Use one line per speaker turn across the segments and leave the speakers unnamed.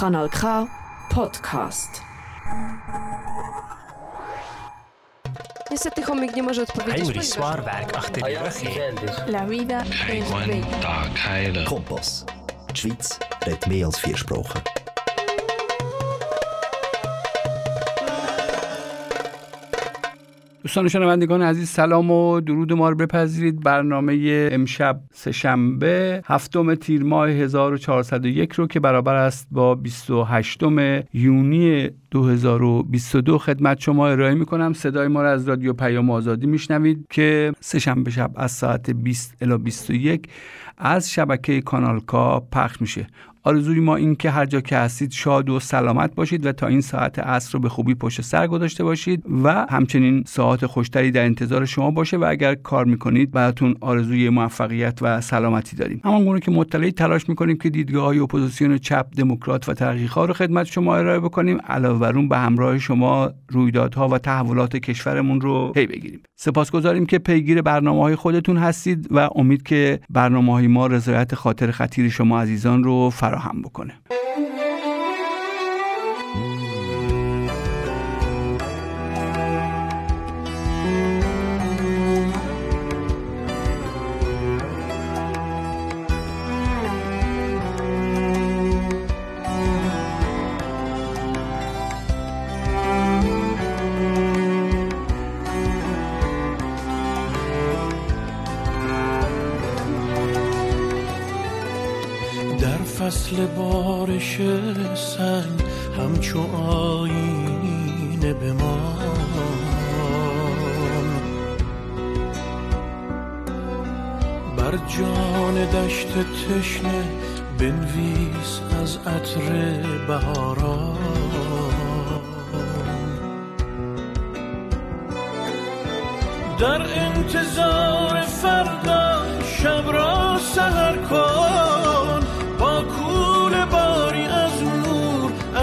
Kanal K Podcast.
Niestety chomik nie może odpowiedzieć.
Henry achter die rug.
La vida es bella.
Kompass. Die Schweiz redet mehr als vier Sprachen.
دوستان و شنوندگان عزیز سلام و درود ما رو بپذیرید. برنامه امشب سهشنبه هفتم تیر ماه 1401 رو که برابر است با 28 Juni 2022 خدمت شما ارائه می کنم صدای ما رو از رادیو پیام آزادی میشنوید که سهشنبه شب از ساعت 20 الی 21 از شبکه کانال کا پخش میشه. آرزوی ما این که هر جا که هستید شاد و سلامت باشید و تا این ساعت عصر رو به خوبی پشت سر گذاشته باشید و همچنین ساعات خوشتری در انتظار شما باشه و اگر کار می‌کنید براتون آرزوی موفقیت و سلامتی داریم. همان گونه که مطلعید تلاش می‌کنیم که دیدگاه های اپوزیسیون چپ دموکرات و ترقیخواه رو خدمت شما ارائه بکنیم علاوه بر اون به همراه شما رویدادها و تحولات کشورمون رو پی بگیریم. سپاسگزاریم که پیگیر برنامه های خودتون هستید و امید که برنامه های ما رضایت خاطر خطیر شما عزیزان رو فراهم بکنه.
همچو آینه بمان بر جان دشت تشنه بنویس از عطر بهاران در انتظار فردا شب را سهر کن.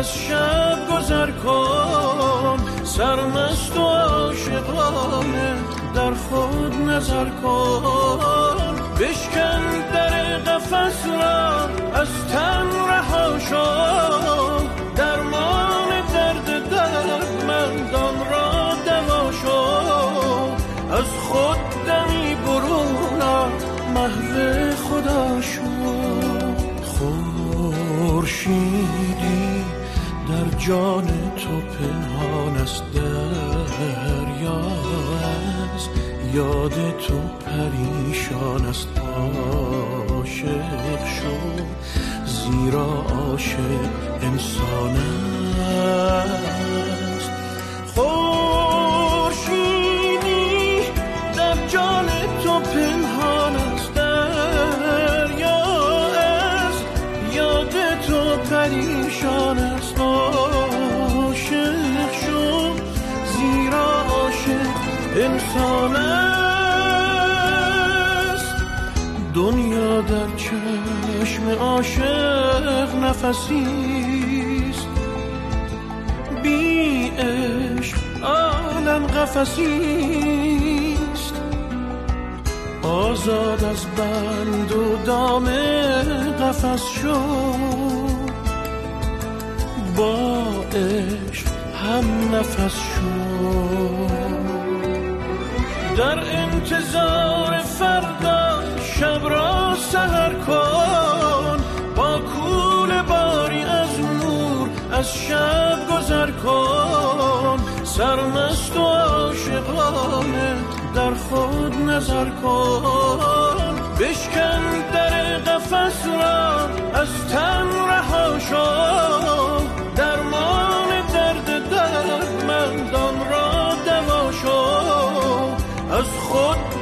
از شب گذر کن سرمست و عاشقانه در خود نظر کن. بشکن در قفس را از تن رها شو. درمان درد دردمندان را دوا شو. از خود دمی برون محو خدا جان تو پنهان است دریا از یاد تو پریشان است عاشق شو. زیرا عاشق انسان است. عاشق نفسیست بی عشق عالم قفسیست آزاد از بند و دام قفس شو با عشق هم نفس شو در انتظار فردا شب را سهر کن. گذر کن. سرمست و عاشقانه در خود نظر کن. بشکن در قفس را از تن رها شو. درمان درد دردمندان را دوا شو. از خود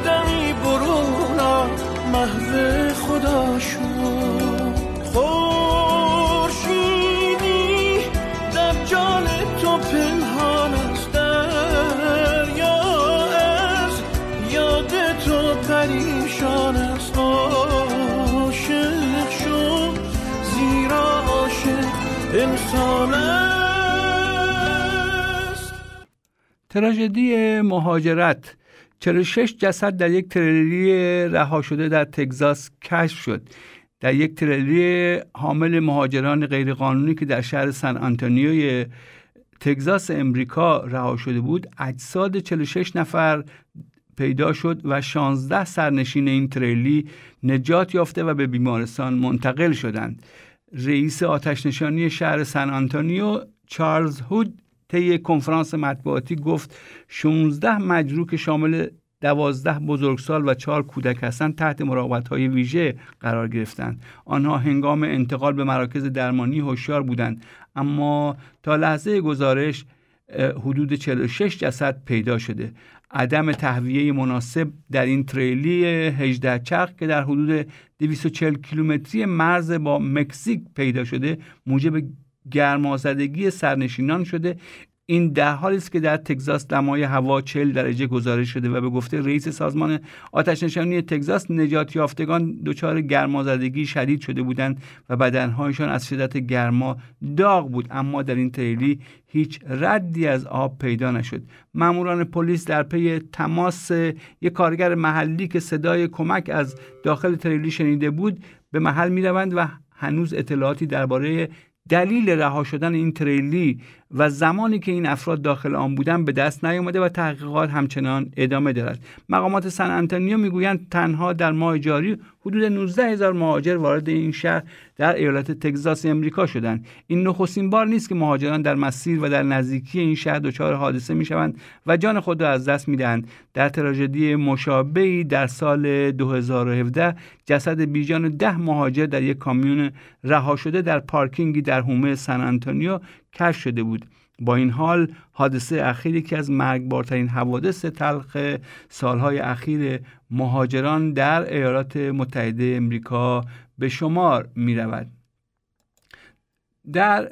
تراژدی مهاجرت. 46 جسد در یک تریلی رها شده در تگزاس کشف شد. در یک تریلی حامل مهاجران غیرقانونی که در شهر سن آنتونیوی تگزاس امریکا رها شده بود اجساد 46 نفر پیدا شد و 16 سرنشین این تریلی نجات یافته و به بیمارستان منتقل شدند. رئیس آتش نشانی شهر سن آنتونیو چارلز هود طی کنفرانس مطبوعاتی گفت 16 مجروح که شامل دوازده بزرگسال و چهار کودک هستند تحت مراقبت های ویژه قرار گرفتند. آنها هنگام انتقال به مراکز درمانی هوشیار بودند اما تا لحظه گزارش حدود 46 جسد پیدا شده. عدم تهویه مناسب در این تریلی 18 چرخ که در حدود 240 کیلومتری مرز با مکزیک پیدا شده موجب گرمازدگی سرنشینان شده. این در حالی است که در تگزاس دمای هوا 40 درجه گزارش شده و به گفته رئیس سازمان آتش نشانی تگزاس نجات یافتگان دچار گرمازدگی شدید شده بودند و بدنهایشان از شدت گرما داغ بود. اما در این تریلی هیچ ردی از آب پیدا نشد. ماموران پلیس در پی تماس یک کارگر محلی که صدای کمک از داخل تریلی شنیده بود به محل می روند و هنوز اطلاعاتی درباره دلیل رها شدن این تریلی و زمانی که این افراد داخل آن بودن به دست نیامده و تحقیقات همچنان ادامه دارد. مقامات سن انتونیو می‌گویند تنها در ماه جاری حدود 19 هزار مهاجر وارد این شهر در ایالت تگزاس امریکا شدند. این نخستین بار نیست که مهاجران در مسیر و در نزدیکی این شهر دچار حادثه می‌شوند و جان خود را از دست می‌دهند. در تراژدی مشابهی در سال 2017 جسد بیجان ده مهاجر در یک کامیون رها شده در پارکینگی در حومه سن انتونیو کشف شده بود با این حال حادثه اخیر یکی از مرگبارترین حوادث تلخ سالهای اخیر مهاجران در ایالات متحده امریکا به شمار می رود. در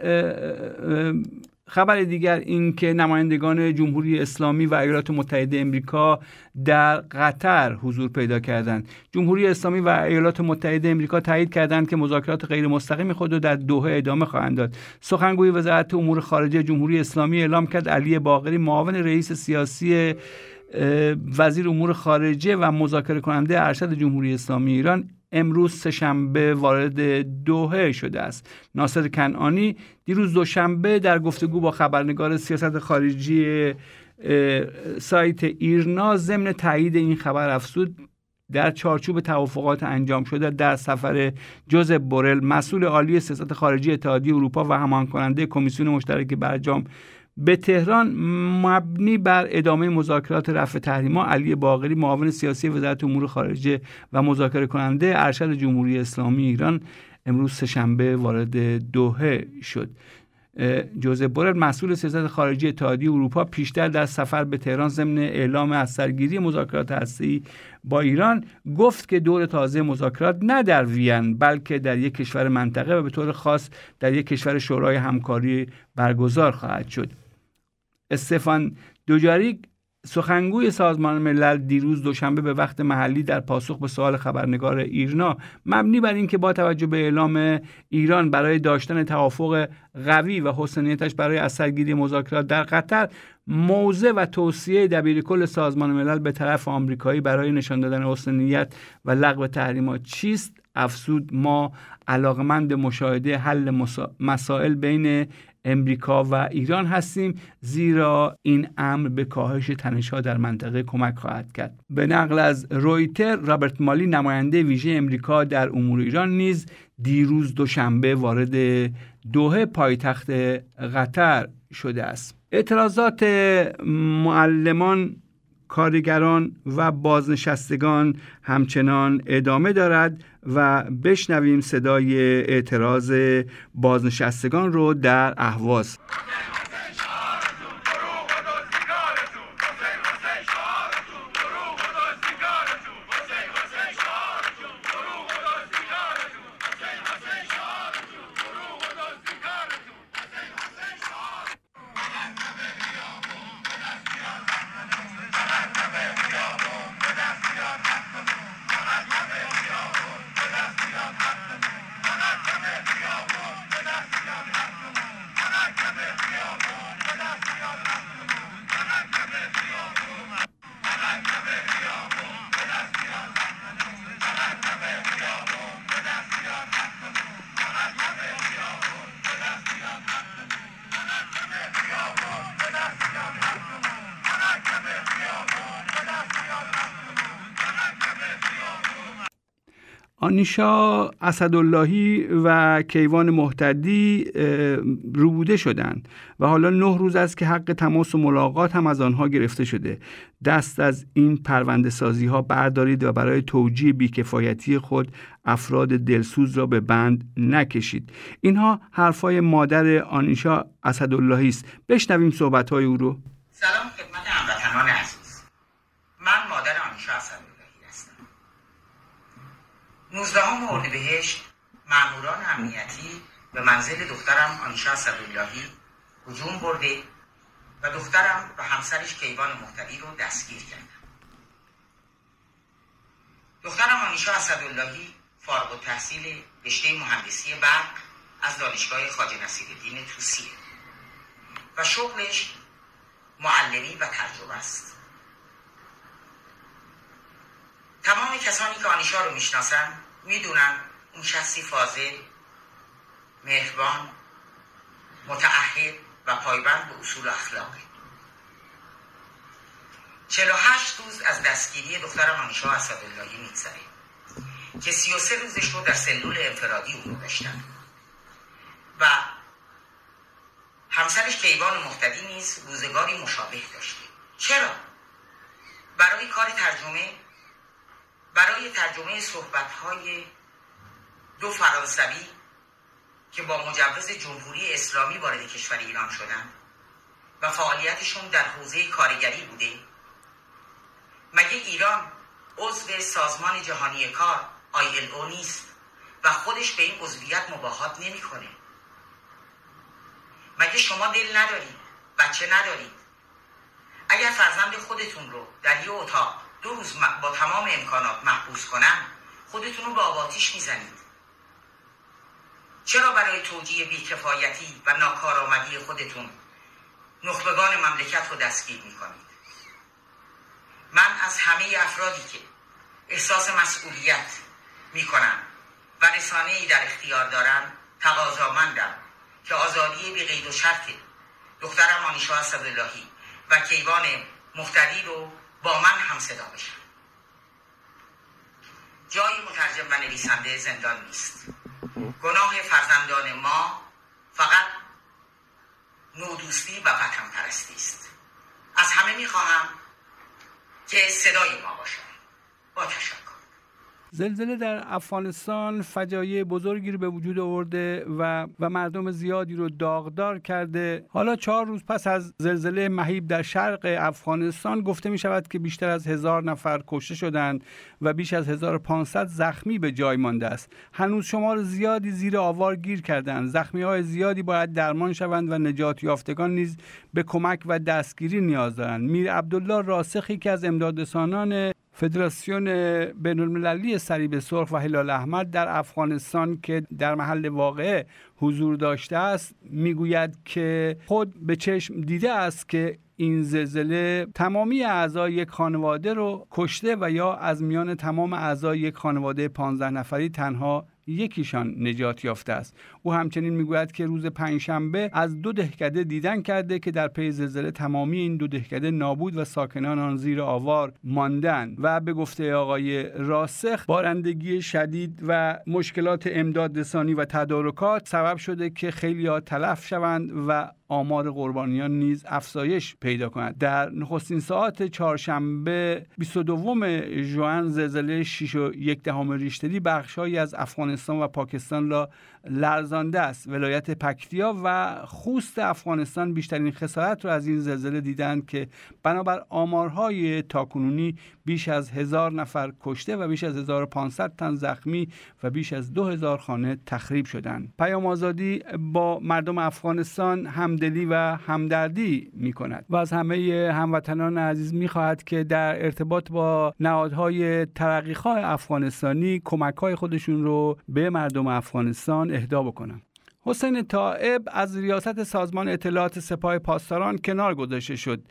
خبر دیگر این که نمایندگان جمهوری اسلامی و ایالات متحده امریکا در قطر حضور پیدا کردند. جمهوری اسلامی و ایالات متحده امریکا تایید کردند که مذاکرات غیر مستقیم خود را در دوحه ادامه خواهند داد. سخنگوی وزارت امور خارجه جمهوری اسلامی اعلام کرد علی باقری معاون رئیس سیاسی وزیر امور خارجه و مذاکره کننده ارشد جمهوری اسلامی ایران امروز سهشنبه وارد دوحه شده است. ناصر کنعانی دیروز دوشنبه در گفتگو با خبرنگار سیاست خارجی سایت ایرنا ضمن تایید این خبر افزود در چارچوب توافقات انجام شده در سفر جوزف بورل مسئول عالی سیاست خارجی اتحادیه اروپا و همان کننده کمیسیون مشترک برجام به تهران مبنی بر ادامه مذاکرات رفع تحریما علی باقری معاون سیاسی وزارت امور خارجه و مذاکره کننده ارشد جمهوری اسلامی ایران امروز سهشنبه وارد دوحه شد. جوزف بورل مسئول سیاست خارجی اتحادیه اروپا پیشتر در سفر به تهران ضمن اعلام از سرگیری مذاکرات هستی با ایران گفت که دور تازه مذاکرات نه در وین بلکه در یک کشور منطقه و به طور خاص در یک کشور شورای همکاری برگزار خواهد شد. استفان دوجاریک سخنگوی سازمان ملل دیروز دوشنبه به وقت محلی در پاسخ به سوال خبرنگار ایرنا مبنی بر اینکه با توجه به اعلام ایران برای داشتن توافق قوی و حسنیتش برای اثرگیری مذاکرات در قطر موضع و توصیه دبیرکل سازمان ملل به طرف آمریکایی برای نشان دادن حسنیت و لغو تحریمات چیست؟ افسود ما علاقمند مشاهده حل مسائل بین امریکا و ایران هستیم زیرا این امر به کاهش تنشها در منطقه کمک خواهد کرد. به نقل از رویتر رابرت مالی نماینده ویژه امریکا در امور ایران نیز دیروز دوشنبه وارد دوحه پایتخت قطر شده است. اعتراضات معلمان کارگران و بازنشستگان همچنان ادامه دارد و بشنویم صدای اعتراض بازنشستگان رو در اهواز. آنیشا اسداللهی و کیوان محتدی روبوده شدند و حالا نه روز است که حق تماس و ملاقات هم از آنها گرفته شده. دست از این پرونده سازی ها بردارید و برای توجیه بیکفایتی خود افراد دلسوز را به بند نکشید. اینها حرفای مادر آنیشا اسداللهی است. بشنویم صحبت های او رو.
سلام خدمت هموطنان عزیز من مادر آنیشا اسداللهی 19 اردیبهشت ماموران امنیتی به منزل دخترم آنیشا اسداللهی هجوم برده و دخترم و همسرش کیوان محتدی رو دستگیر کردن. دخترم آنیشا اسداللهی فارغ التحصیل رشته مهندسی برق از دانشگاه خواجه نصیرالدین توسیه و شغلش معلمی و ترجمه است. تمام کسانی که آنیشا رو می‌شناسن می‌دونن اون شخصی فاضل مهربان متعهد و پایبند به اصول اخلاقی 48 روز از دستگیری دختر آنیشا اسداللهی میگذره که 33 روزش رو در سلول انفرادی او داشتن. و همسرش کیوان محتدی نیز روزگاری مشابه داشته. چرا؟ برای کار ترجمه برای ترجمه صحبتهای دو فرانسوی که با مجوز جمهوری اسلامی وارد کشور ایران شدند و فعالیتشون در حوزه کارگری بوده. مگه ایران عضو سازمان جهانی کار ILO نیست و خودش به این عضویت مباهات نمی‌کنه؟ مگه شما دل ندارید بچه ندارید؟ اگر فرزند خودتون رو در یه اتاق دو روز با تمام امکانات محبوس کنن خودتون رو به آباتیش می‌زنید. چرا برای توجیه بیکفایتی و ناکارآمدی خودتون نخبگان مملکت رو دستگیر می‌کنید؟ من از همه افرادی که احساس مسئولیت می‌کنن و رسانه ای در اختیار دارن تقاضامندم که آزادی به قید و شرط دخترم آنیشا اسداللهی و کیوان مختدی رو با من هم صدا بشن. جای مترجم و نویسنده زندان نیست. گناه فرزندان ما فقط نودوستی و وطن پرستی است. از همه می‌خواهم که صدای ما باشد. با تشکر.
زلزله در افغانستان فجایع بزرگی رو به وجود آورده و و مردم زیادی رو داغدار کرده. حالا چهار روز پس از زلزله مهیب در شرق افغانستان گفته می شود که بیشتر از هزار نفر کشته شدند و بیش از 1500 زخمی به جای مانده است. هنوز شمار زیادی زیر آوار گیر کردند. زخمی های زیادی باید درمان شوند و نجات یافتگان نیز به کمک و دستگیری نیاز دارند. میر عبدالله راسخی که از امدادرسانان فدراسیون بین المللی صلیب سرخ و هلال احمر در افغانستان که در محل واقعه حضور داشته است می‌گوید که خود به چشم دیده است که این زلزله تمامی اعضای یک خانواده رو کشته و یا از میان تمام اعضای یک خانواده 15 نفری تنها یکیشان نجات یافته است. او همچنین می‌گوید که روز پنجشنبه از دو دهکده دیدن کرده که در پی زلزله تمامی این دو دهکده نابود و ساکنان آن زیر آوار ماندن و به گفته آقای راسخ بارندگی شدید و مشکلات امداد رسانی و تدارکات سبب شده که خیلی ها تلف شوند و آمار قربانیان نیز افزایش پیدا کند. در نخستین ساعت چهارشنبه 22 ژوئن زلزله 6 و یک دهم ریشتری بخشهایی از افغانستان و پاکستان را لرزانده است. ولایت پکتیا و خوست افغانستان بیشترین خسارت را از این زلزله دیدند که بنابر آمارهای تاکنونی بیش از هزار نفر کشته و بیش از 1500 تن زخمی و بیش از 2000 خانه تخریب شدند. پیام آزادی با مردم افغانستان همدلی و همدردی می کند و از همه هموطنان عزیز می خواهد که در ارتباط با نهادهای ترقیخواه افغانستانی کمک های خودشون رو به مردم افغانستان اهدا بکنن حسین طائب از ریاست سازمان اطلاعات سپاه پاسداران کنار گذاشته شد.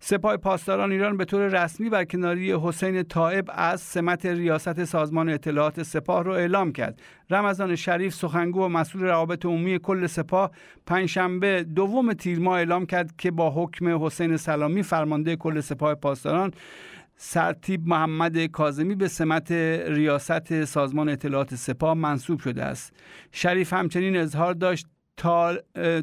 سپاه پاسداران ایران به طور رسمی بر کناری حسین طائب از سمت ریاست سازمان اطلاعات سپاه را اعلام کرد. رمضان شریف سخنگو و مسئول روابط عمومی کل سپاه پنجشنبه دوم تیر ماه اعلام کرد که با حکم حسین سلامی فرمانده کل سپاه پاسداران سرتیب محمد کازمی به سمت ریاست سازمان اطلاعات سپاه منصوب شده است. شریف همچنین اظهار داشت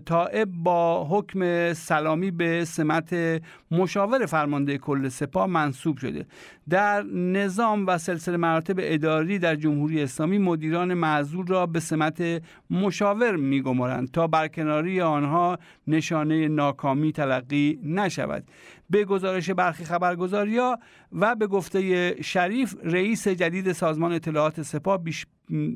طائب با حکم سلامی به سمت مشاور فرمانده کل سپاه منصوب شده. در نظام و سلسله مراتب اداری در جمهوری اسلامی مدیران معذور را به سمت مشاور میگمارند تا برکناری آنها نشانه ناکامی تلقی نشود. به گزارش برخی خبرگزاریا و به گفته شریف رئیس جدید سازمان اطلاعات سپاه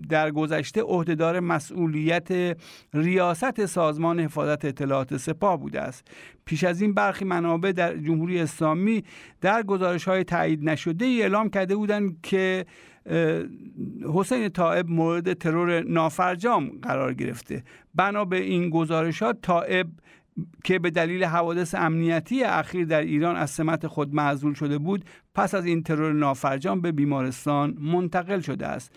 در گذشته عهدهدار مسئولیت ریاست سازمان حفاظت اطلاعات سپاه بوده است. پیش از این برخی منابع در جمهوری اسلامی در گزارش های تایید نشده ای اعلام کرده بودند که حسین طائب مورد ترور نافرجام قرار گرفته. بنا به این گزارش ها طائب که به دلیل حوادث امنیتی اخیر در ایران از سمت خود معذول شده بود پس از این ترور نافرجام به بیمارستان منتقل شده است.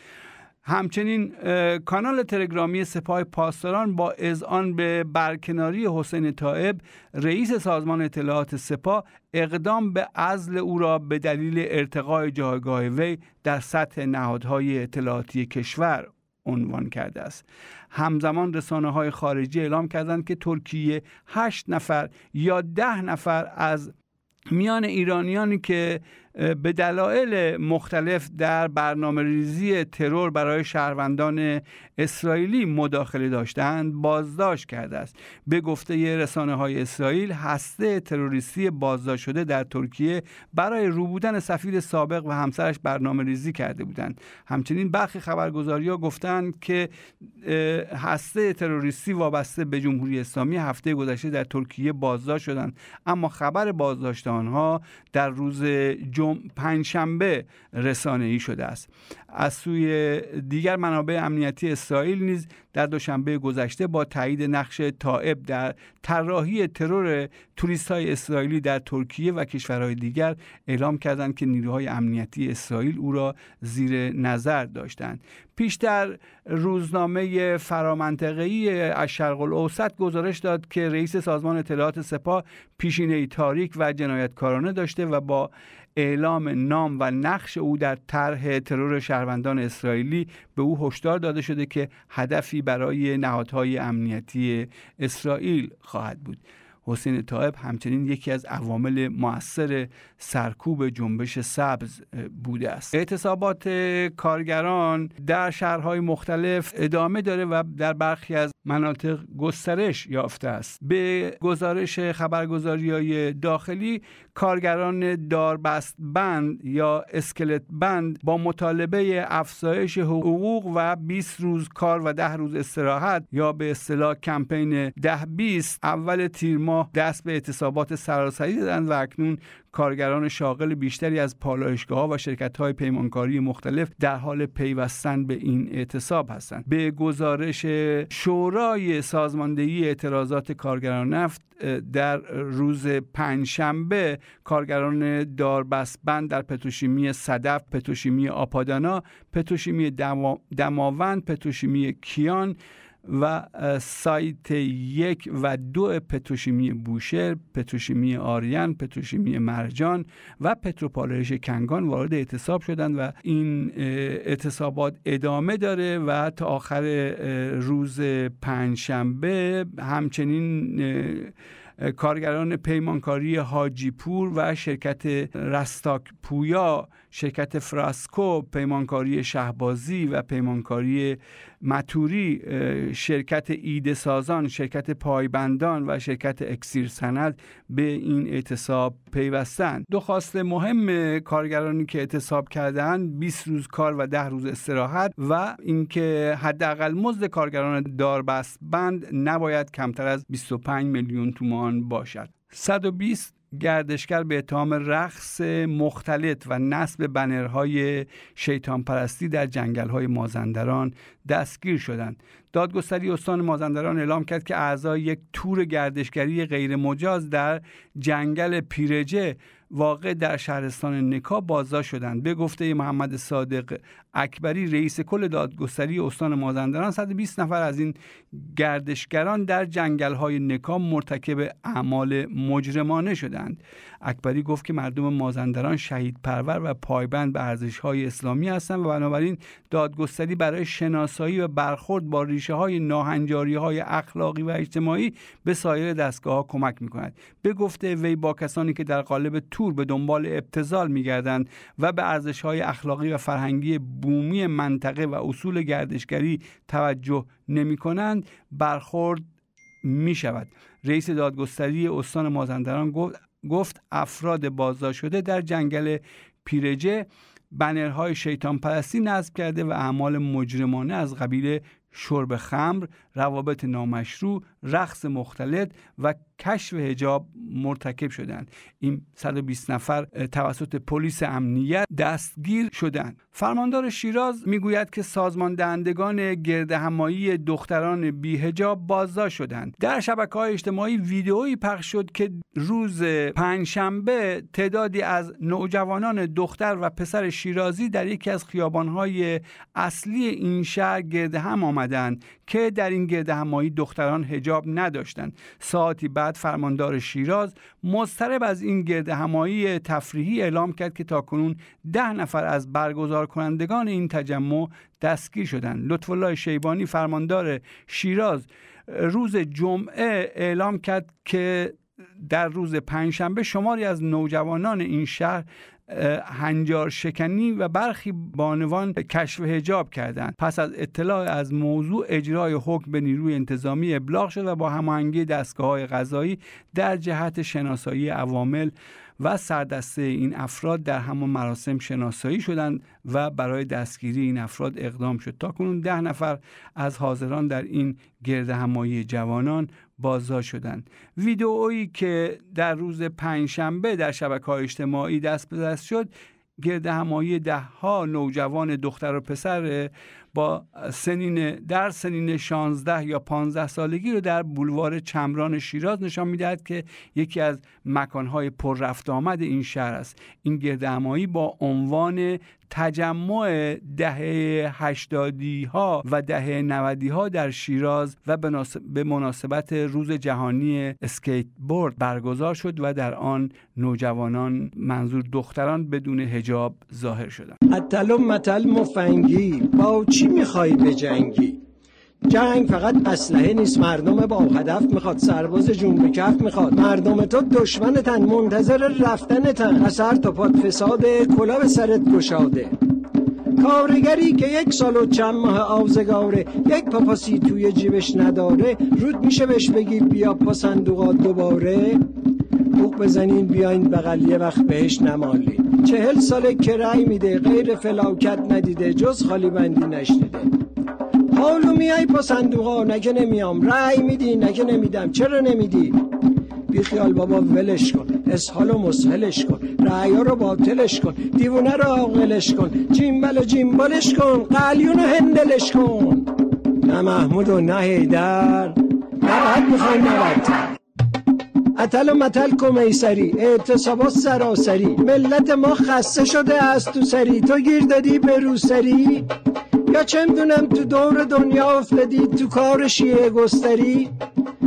همچنین کانال تلگرامی سپاه پاسداران با اذعان به برکناری حسین طائب رئیس سازمان اطلاعات سپاه اقدام به عزل او را به دلیل ارتقای جایگاه وی در سطح نهادهای اطلاعاتی کشور عنوان کرده است. همزمان رسانه های خارجی اعلام کردند که ترکیه هشت نفر یا ده نفر از میان ایرانیانی که به دلایل مختلف در برنامه ریزی ترور برای شهروندان اسرائیلی مداخله داشتند بازداشت کرده است. به گفته رسانه های اسرائیل هسته تروریستی بازداشت شده در ترکیه برای روبودن سفیر سابق و همسرش برنامه ریزی کرده بودند. همچنین برخی خبرگزاری ها گفتند که هسته تروریستی وابسته به جمهوری اسلامی هفته گذشته در ترکیه بازداشت شدند. اما خبر بازداشت آنها در روز جم... پنجشنبه رسانه ای شده است. از سوی دیگر منابع امنیتی اسرائیل نیز در دوشنبه گذشته با تایید نقش طائب در طراحی ترور توریست های اسرائیلی در ترکیه و کشورهای دیگر اعلام کردند که نیروهای امنیتی اسرائیل او را زیر نظر داشتند. پیشتر روزنامه فرامنطقه‌ای از شرق الاوسط گزارش داد که رئیس سازمان اطلاعات سپاه پیشینه تاریک و جنایتکارانه داشته و با اعلام نام و نقش او در طرح ترور شهروندان اسرائیلی به او هشدار داده شده که هدفی برای نهادهای امنیتی اسرائیل خواهد بود. حسین طائب همچنین یکی از عوامل موثر سرکوب جنبش سبز بوده است. اعتصابات کارگران در شهرهای مختلف ادامه داره و در برخی از مناطق گسترش یافته است. به گزارش خبرگزاری های داخلی کارگران داربست بند یا اسکلت بند با مطالبه افزایش حقوق و 20 روز کار و 10 روز استراحت یا به اصطلاح کمپین 10 20 اول تیر ماه دست به اعتصابات سراسری دادند و اکنون کارگران شاغل بیشتری از پالایشگاه ها و شرکت های پیمانکاری مختلف در حال پیوستن به این اعتصاب هستند. به گزارش شورای سازماندهی اعتراضات کارگران نفت در روز پنجشنبه کارگران داربستبند در پتروشیمی صدف پتروشیمی آپادانا پتروشیمی دماوند پتروشیمی کیان و سایت یک و دو پتروشیمی بوشهر پتروشیمی آریان پتروشیمی مرجان و پتروپالایش کنگان وارد اعتصاب شدند و این اعتصابات ادامه داره و تا آخر روز پنجشنبه همچنین کارگران پیمانکاری حاجیپور و شرکت رستاک پویا شرکت فراسکو پیمانکاری شهبازی و پیمانکاری متوری شرکت ایده سازان شرکت پایبندان و شرکت اکسیر سند به این اعتصاب پیوستند دو خواست مهم کارگرانی که اعتصاب کردند 20 روز کار و 10 روز استراحت و اینکه حداقل مزد کارگران داربست بند نباید کمتر از 25 میلیون تومان باشد. 120 گردشگر به اتهام رقص مختلط و نصب بنرهای شیطان پرستی در جنگل های مازندران دستگیر شدند. دادگستری استان مازندران اعلام کرد که اعضای یک تور گردشگری غیر مجاز در جنگل پیرجه واقع در شهرستان نکا بازداشت شدند. به گفته محمد صادق اکبری رئیس کل دادگستری استان مازندران 120 نفر از این گردشگران در جنگل های نکا مرتکب اعمال مجرمانه شدند. اکبری گفت که مردم مازندران شهید پرور و پایبند به ارزش های اسلامی هستند و بنابراین دادگستری برای شناسایی و برخورد با ریشه های ناهنجاری های اخلاقی و اجتماعی به سایر دستگاه ها کمک می کند به گفته وی با کسانی که در قالب تور به دنبال ابتزال می گردند و به ارزش های اخلاقی و فرهنگی بومی منطقه و اصول گردشگری توجه نمی کنند برخورد می شود رئیس دادگستری استان مازندران گفت گفت افراد بازداشت شده در جنگل پیرجه بنرهای شیطان پرستی نصب کرده و اعمال مجرمانه از قبیل شرب خمر، روابط نامشروع، رقص مختلط و کشف هجاب مرتکب شدند. این 120 نفر توسط پلیس امنیت دستگیر شدند. فرماندار شیراز می‌گوید که سازمان دهندگان گرد همایی دختران بیهجاب بازداشت شدند. در شبکه های اجتماعی ویدئویی پخش شد که روز پنجشنبه تعدادی از نوجوانان دختر و پسر شیرازی در یکی از خیابانهای اصلی این شهر گرد هم آمدند که در گرد همایی دختران هجاب نداشتند ساعتی بعد فرماندار شیراز مضطرب از این گرد همایی تفریحی اعلام کرد که تاکنون ده نفر از برگزار کنندگان این تجمع دستگیر شدند. لطف الله شیبانی فرماندار شیراز روز جمعه اعلام کرد که در روز پنجشنبه شماری از نوجوانان این شهر هنجار شکنی و برخی بانوان کشف هجاب کردند. پس از اطلاع از موضوع اجرای حکم به نیروی انتظامی ابلاغ شد و با هماهنگی دستگاه های غذایی در جهت شناسایی عوامل و سردسته این افراد در همان مراسم شناسایی شدند و برای دستگیری این افراد اقدام شد. تا کنون ده نفر از حاضران در این گرد همایی جوانان بازداشت شدند ویدئویی که در روز پنجشنبه در شبکه های اجتماعی دست به دست شد گرد همایی ده ها نوجوان دختر و پسر با سنین در سنین 16 یا 15 سالگی رو در بولوار چمران شیراز نشان می‌دهد که یکی از مکانهای پر رفت آمد این شهر است. این گرد همایی با عنوان تجمع دهه هشتادی ها و دهه نودی ها در شیراز و به مناسبت روز جهانی اسکیت بورد برگزار شد و در آن نوجوانان منظور دختران بدون هجاب ظاهر شدند.
متل مفنگی با چی می‌خوای به جنگی جنگ فقط اسلحه نیست مردم با هدف می‌خواد سرباز جون به می‌خواد. مردم تو دشمنتن منتظر رفتنتن. اثر تا پاد فساد کلا به سرت گشاده. کارگری که یک سال و چند ماه آوزگاره یک پاپاسی توی جیبش نداره. رود میشه بهش بگی بیا پا صندوقات دوباره. بوق بزنین بیاین بغل یه وقت بهش نمالی چهل ساله که رأی میده غیر فلاکت ندیده جز خالی بندی نشنیده. حالو میای پا صندوقا نگه نمیام. رأی میدی نگه نمیدم. چرا نمیدی؟ بی خیال بابا ولش کن. اسحال و مسحلش کن. رعیا رو باطلش کن. دیوونه رو عاقلش کن. جیمبل و جیمبالش کن. قلیون و هندلش کن. نه محمود و نه هیدر نه بعد می‌خوای نه اتل و متل کمیسری. اعتصابات سراسری. ملت ما خسته شده از تو سری. تو گیر دادی به روسری؟ یا چه می‌دونم تو دور دنیا افتادی تو کار شیعه گستری؟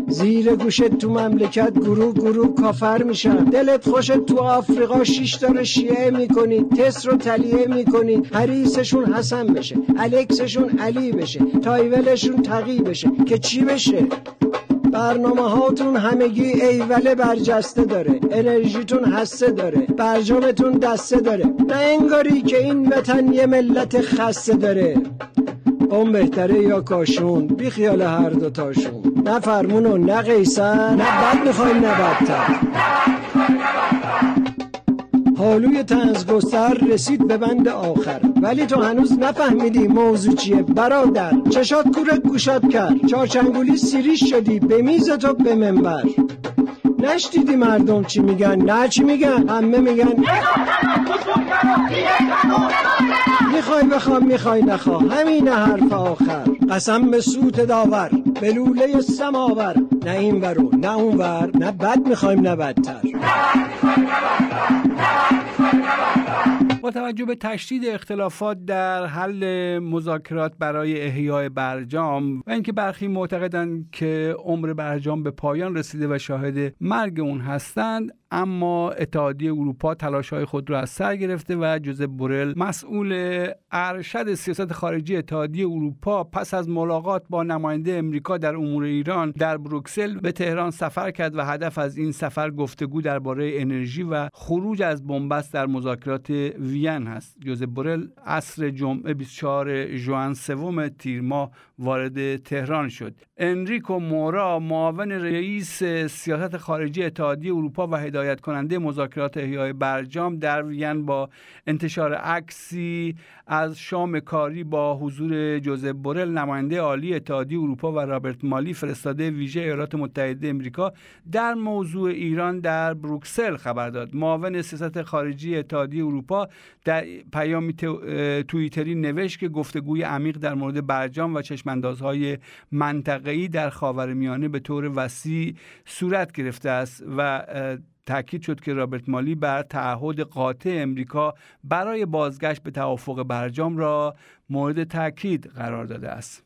زیر گوشت تو مملکت گروه گروه کافر میشن. دلت خوشت تو آفریقا شیش داره شیعه می‌کنی تس رو تلیه می‌کنی حریسشون حسن بشه الکسشون علی بشه تایولشون تقی بشه که چی بشه؟ برنامه هاتون همگی ایوله برجسته داره. انرژیتون هسته داره. برجامتون دسته داره. نه انگاری که این وطن یه ملت خسته داره. اون بهتره یا کاشون؟ بی خیال هر دوتاشون. نه فرمون و نه قیسن نه بد می‌خوایم نه بدتر. حالوی تنزگستر رسید به بند آخر. ولی تو هنوز نفهمیدی موضوع چیه. برادر چشات کورت گوشات کرد. چارچنگولی سیریش شدی. به میز تو به منبر. نشدیدی مردم چی میگن؟ نه چی میگن؟ همه میگن می‌خوای بخوام می‌خوای نخوا همین حرف آخر. قسم به سوت داور به لوله سماور. نه این ورو نه اون ور. نه بد می‌خوایم نه بدتر.
با توجه به تشدید اختلافات در حل مذاکرات برای احیای برجام و اینکه برخی معتقدند که عمر برجام به پایان رسیده و شاهد مرگ اون هستند اما اتحادیه اروپا تلاش های خود را از سر گرفته و جوزف بورل مسئول ارشد سیاست خارجی اتحادیه اروپا پس از ملاقات با نماینده امریکا در امور ایران در بروکسل به تهران سفر کرد و هدف از این سفر گفتگو درباره انرژی و خروج از بنبست در مذاکرات وین هست. جوزف بورل عصر جمعه 24 ژوئن سوم تیر ماه وارد تهران شد. انریکو مورا معاون رئیس سیاست خارجی اتحادیه اروپا و هدایت کننده مذاکرات احیای برجام در وین با انتشار عکسی از شام کاری با حضور جوزف بورل نماینده عالی اتحادیه اروپا و رابرت مالی فرستاده ویژه ایالات متحده امریکا در موضوع ایران در بروکسل خبر داد. معاون سیاست خارجی اتحادیه اروپا در پیامی توییتری نوشت که گفتگوی عمیق در مورد برجام و چشماندازهای منطقه‌ای در خاورمیانه به طور وسیع صورت گرفته است و تاکید شد که رابرت مالی بر تعهد قاطع امریکا برای بازگشت به توافق برجام را مورد تاکید قرار داده است.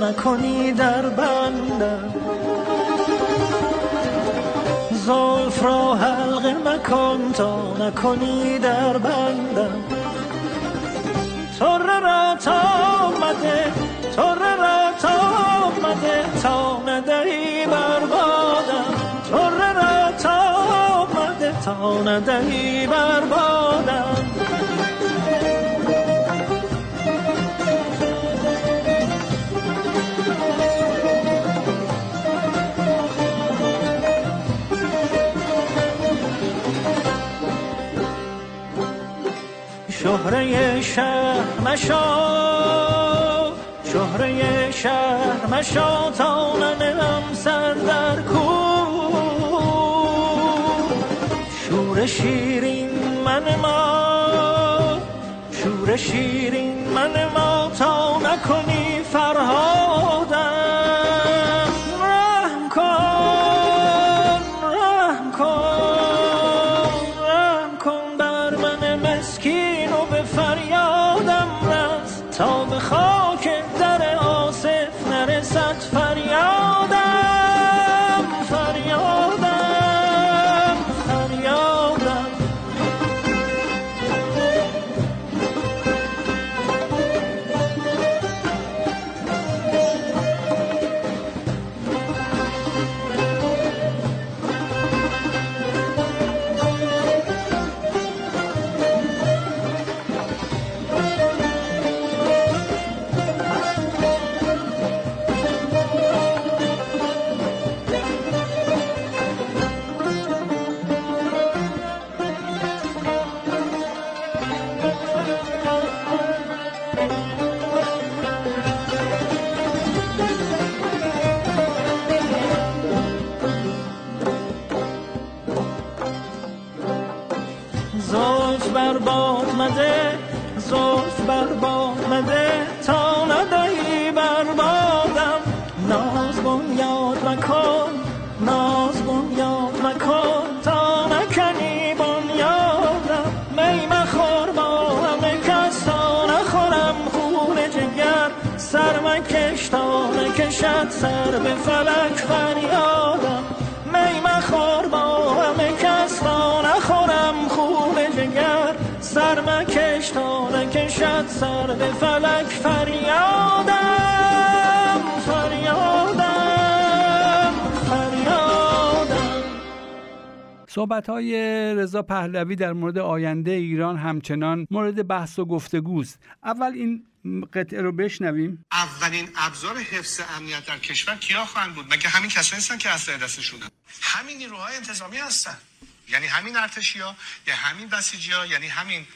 نکنی در بندم زلف را حلقه مکن تا نکنی در بندم تره را تا آمده تره را تا آمده تا ندهی بربادم تره را تا آمده تا ندهی بربادم شهره شهر مشا شهره شهر مشا تا ننم سر در کو. شور شیرین من ما شور شیرین من ما تا نکنی فرهادم.
سر به فلک فریادم می مخور با همه کس تا نخورم خون جگر. سر مکش تا نکشد سر به فلک فریادم فریادم فریادم
صحبت های رضا پهلوی در مورد آینده ایران همچنان مورد بحث و گفتگوست. اول این قطعه رو بشنویم.
اولین ابزار حفظ امنیت در کشور کیا خواهند بود؟ مگه همین کسایی هستن که اسلحه دستشونن همین نیروهای انتظامی هستن. یعنی همین ارتشیا یا همین بسیجیا یعنی همین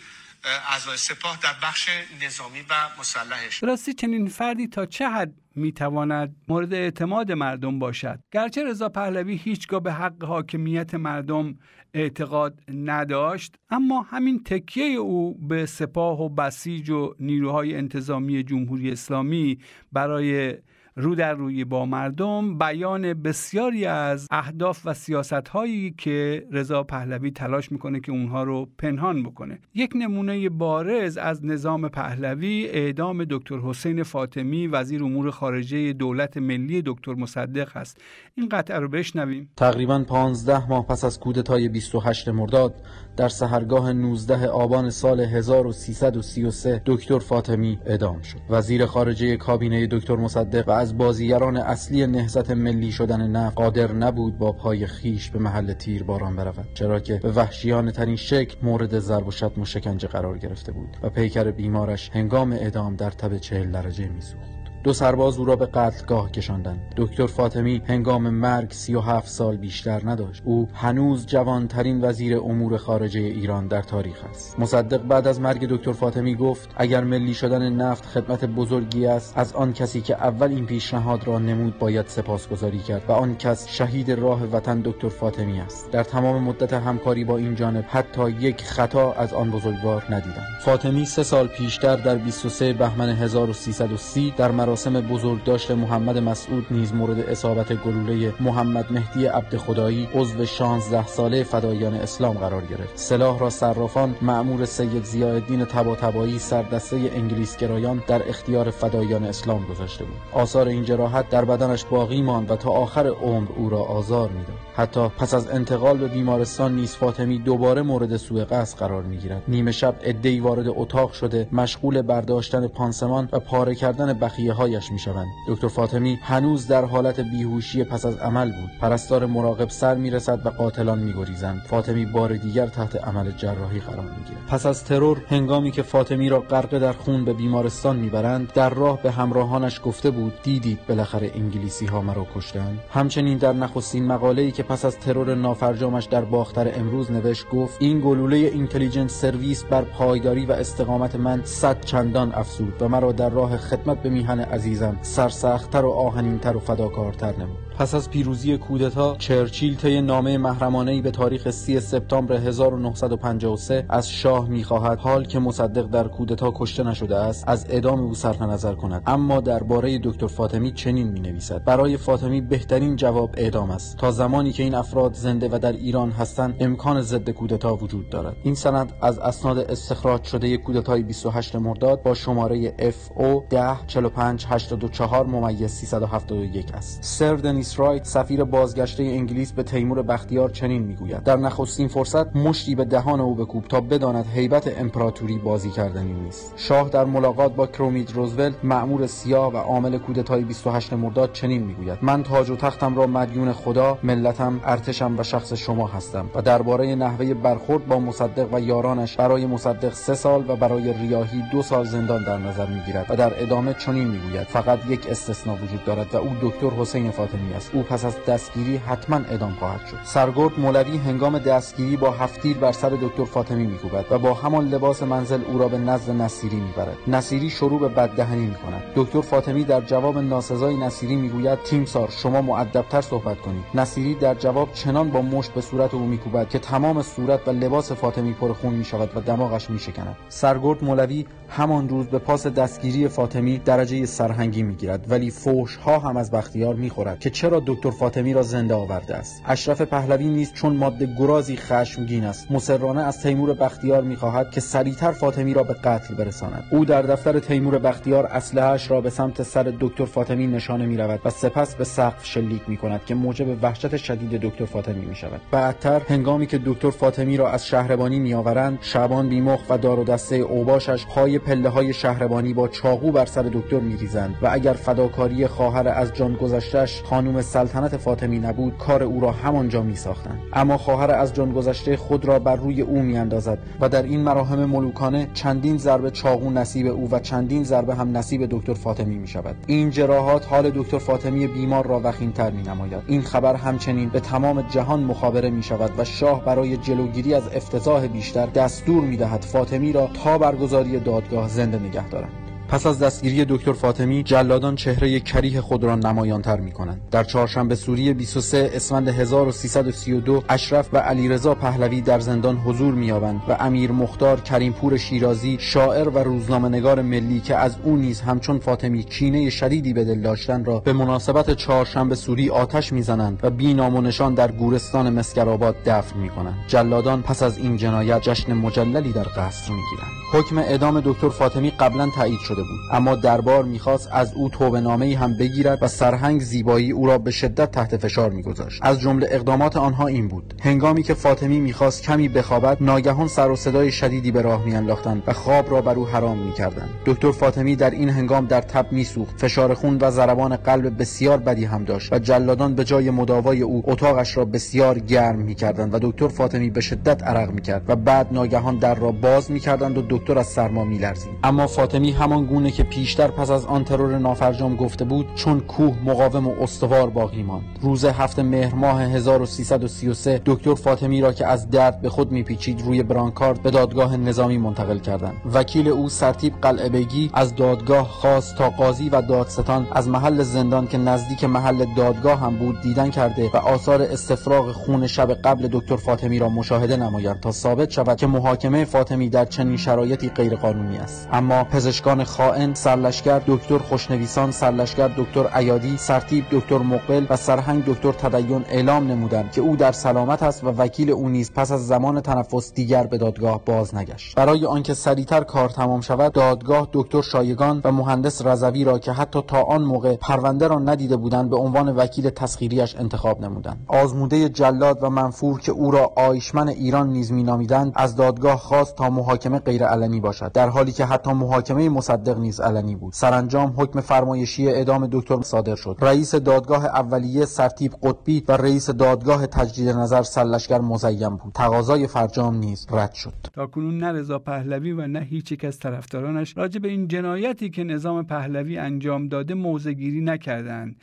اعضای سپاه در بخش نظامی و مسلحش.
راستی چنین فردی تا چه حد می‌تواند مورد اعتماد مردم باشد؟ گرچه رضا پهلوی هیچگاه به حق حاکمیت مردم اعتقاد نداشت اما همین تکیه او به سپاه و بسیج و نیروهای انتظامی جمهوری اسلامی برای رو در روی با مردم بیان بسیاری از اهداف و سیاست هایی که رضا پهلوی تلاش می‌کنه که اونها رو پنهان بکنه. یک نمونه بارز از نظام پهلوی اعدام دکتر حسین فاطمی وزیر امور خارجه دولت ملی دکتر مصدق هست. این قطعه رو بشنویم.
تقریبا 15 ماه پس از کودتای 28 مرداد در سهرگاه 19 آبان سال 1333 دکتر فاطمی اعدام شد. وزیر خارجه کابینه دکتر مصدق و از بازیگران اصلی نهضت ملی شدن نفت قادر نبود با پای خیش به محل تیر باران برود چرا که به وحشیانه ترین شکل مورد ضرب و شتم و شکنجه قرار گرفته بود و پیکر بیمارش هنگام اعدام در تب 40 درجه میسوخت. دو سرباز او را به قتلگاه کشاندند. دکتر فاطمی هنگام مرگ 37 سال بیشتر نداشت. او هنوز جوانترین وزیر امور خارجه ایران در تاریخ است. مصدق بعد از مرگ دکتر فاطمی گفت اگر ملی شدن نفت خدمت بزرگی است از آن کسی که اول این پیشنهاد را نمود باید سپاسگزاری کرد و آن کس شهید راه وطن دکتر فاطمی است. در تمام مدت همکاری با این جانب حتی یک خطا از آن بزرگوار ندیدم. فاطمی سه سال پیشتر در 23 بهمن 1330 در مراسم بزرگداشت محمد مسعود نیز مورد اصابت گلوله محمد مهدی عبد خدایی عضو 16 ساله فدایان اسلام قرار گرفت. سلاح را صرافان مأمور سید ضیاءالدین طباطبایی سردسته انگلیس گرایان در اختیار فدایان اسلام گذاشته بود. آثار این جراحت در بدنش باقی ماند و تا آخر عمر او را آزار می‌داد. حتی پس از انتقال به بیمارستان نیز فاطمی دوباره مورد سوء قصد قرار می‌گیرد. نیمه شب عدهای وارد اتاق شده مشغول برداشتن پانسمان و پاره کردن بخیه هایش می‌شوند. دکتر فاطمی هنوز در حالت بیهوشی پس از عمل بود. پرستار مراقب سر می‌رسد و قاتلان میگریزند. فاطمی بار دیگر تحت عمل جراحی قرار می‌گیرد. پس از ترور هنگامی که فاطمی را غرق در خون به بیمارستان می‌برند در راه به همراهانش گفته بود دیدید بالاخره انگلیسی ها مرا کشتند؟ همچنین در نخستین مقاله‌ای که پس از ترور نافرجامش در باختر امروز نوشت گفت این گلوله اینتلیجنس سرویس بر پایداری و استقامت من صد چندان افزود و مرا در راه خدمت به میهن عزیزم سرسختتر و آهنینتر و فداکارتر نمود. پس از پیروزی کودتا چرچیل طی نامه محرمانه‌ای به تاریخ 30 سپتامبر 1953 از شاه می‌خواهد حال که مصدق در کودتا کشته نشده است از اعدام او صرف نظر کند. اما درباره دکتر فاطمی چنین می‌نویسد. برای فاطمی بهترین جواب اعدام است. تا زمانی که این افراد زنده و در ایران هستند امکان ضد کودتا وجود دارد. این سند از اسناد استخراج شده کودتای 28 مرداد با شماره FO 10 45 84 ممیز 371 است. سر رایت سفیر بازگشته انگلیس به تیمور بختیار چنین می‌گوید. در نخستین فرصت مشتی به دهان او بکوب تا بداند هیبت امپراتوری بازی کردنی نیست. شاه در ملاقات با کرومید روزولت مأمور سیاه و عامل کودتای 28 مرداد چنین می‌گوید. من تاج و تختم را مدیون خدا ملتم ارتشم و شخص شما هستم و درباره نحوه برخورد با مصدق و یارانش برای مصدق سه سال و برای ریاهی دو سال زندان در نظر می‌گیرد و در ادامه چنین می‌گوید. فقط یک استثنا وجود دارد و او دکتر حسین فاطمی است او پس از دستگیری حتما اعدام خواهد شد. سرگرد مولوی هنگام دستگیری با هفتیر بر سر دکتر فاطمی میکوبد و با همان لباس منزل او را به نزد نصیری می‌برد. نصیری شروع به بددهنی می‌کند. دکتر فاطمی در جواب ناسزای نصیری می‌گوید تیمسار شما مؤدبتر صحبت کنید. نصیری در جواب چنان با مشت به صورت او میکوبد که تمام صورت و لباس فاطمی پر خون می‌شود و دماغش میشکند. سرگرد مولوی همان روز به پاس دستگیری فاطمی درجه سرهنگی می‌گیرد ولی فوش ها هم از بختیار می‌خورد که چرا دکتر فاطمی را زنده آورده است؟ اشرف پهلوی نیز چون ماده گرازی خشمگین است. مسررانه از تیمور بختیار می‌خواهد که سریعتر فاطمی را به قتل برساند. او در دفتر تیمور بختیار اسلحهاش را به سمت سر دکتر فاطمی نشانه می‌رود و سپس به سقف شلیک می‌کند که موجب وحشت شدید دکتر فاطمی می‌شود. بعدتر هنگامی که دکتر فاطمی را از شهربانی میآورند شعبان بیمخ و دار و دسته اوباشش پای پله های شهربانی با چاقو بر سر دکتر میریزند و اگر فداکاری خواهر از جان گذشتهش خانم سلطنت فاطمی نبود کار او را همانجا میساختند. اما خواهر از جان گذشته خود را بر روی او میاندازد و در این مراهم ملوکانه چندین ضربه چاقو نصیب او و چندین ضربه هم نصیب دکتر فاطمی می شود این جراحات حال دکتر فاطمی بیمار را وخیمتر می نماید این خبر همچنین به تمام جهان مخابره می شود و شاه برای جلوگیری از افتضاح بیشتر دستور می دهد فاطمی را تا برگزاری دادگاه زنده نگه دارند پس از دستگیری دکتر فاطمی جلادان چهره کریه خود را نمایانتر می کنند در چهارشنبه سوری 23 اسفند 1332 اشرف و علیرضا پهلوی در زندان حضور می‌یابند و امیر مختار کریمپور شیرازی شاعر و روزنامه نگار ملی که از او نیز همچون فاطمی کینه شدیدی به دل داشتن را به مناسبت چهارشنبه سوری آتش می‌زنند و بی نام و نشان در گورستان مسکرآباد دفن می‌کنند. جلادان پس از این جنایت جشن مجللی در قصر می‌گیرند. حکم اعدام دکتر فاطمی قبلا تایید شده بود. اما دربار می‌خواست از او توبه نامه هم بگیرد و سرهنگ زیبایی او را به شدت تحت فشار میگذاشت. از جمله اقدامات آنها این بود. هنگامی که فاطمی می‌خواست کمی بخوابد ناگهان سر و صدای شدیدی به راه میانداختند و خواب را بر او حرام می‌کردند. دکتر فاطمی در این هنگام در تب میسوخت. فشار خون و ضربان قلب بسیار بدی هم داشت و جلادان به جای مداوای او اتاقش را بسیار گرم می‌کردند و دکتر فاطمی به شدت عرق می‌کرد و بعد ناگهان در را باز می‌کردند و دکتر از سرما میلرزید اما فاطمی همان گونه که پیشتر پس از آن ترور نافرجام گفته بود چون کوه مقاوم و استوار باقی ماند. روز هفت مهر ماه 1333 دکتر فاطمی را که از درد به خود میپیچید روی برانکارد به دادگاه نظامی منتقل کردند. وکیل او سرتیب قلعه بیگی از دادگاه خواست تا قاضی و دادستان از محل زندان که نزدیک محل دادگاه هم بود دیدن کرده و آثار استفراغ خون شب قبل دکتر فاطمی را مشاهده نمایند تا ثابت شود که محاکمه فاطمی در چنین شرایطی غیرقانونی است. اما پزشکان خائن سرلشکر دکتر خوشنویسان سرلشکر دکتر ایادی سرتیب دکتر مقبل و سرهنگ دکتر تدین اعلام نمودند که او در سلامت است و وکیل او نیز پس از زمان تنفس دیگر به دادگاه باز نگشت. برای آنکه سریعتر کار تمام شود دادگاه دکتر شایگان و مهندس رضوی را که حتی تا آن موقع پرونده را ندیده بودند به عنوان وکیل تسخیریش انتخاب نمودند. آزموده جلاد و منفور که او را آیشمن ایران نیز مینامیدند از دادگاه خواست تا محاکمه غیر علنی باشد. در حالی که حتی محاکمه مصدق نیز علنی بود. سرانجام حکم فرمایشی اعدام دکتر صادر شد. رئیس دادگاه اولیه سرتیب قطبی و رئیس دادگاه تجدید نظر سرلشکر مزیم بود. تقاضای فرجام نیز رد شد.
تاکنون نه رضا پهلوی و نه هیچ یک از طرفدارانش راجع به این جنایتی که نظام پهلوی انجام داده موزگیری نکردند.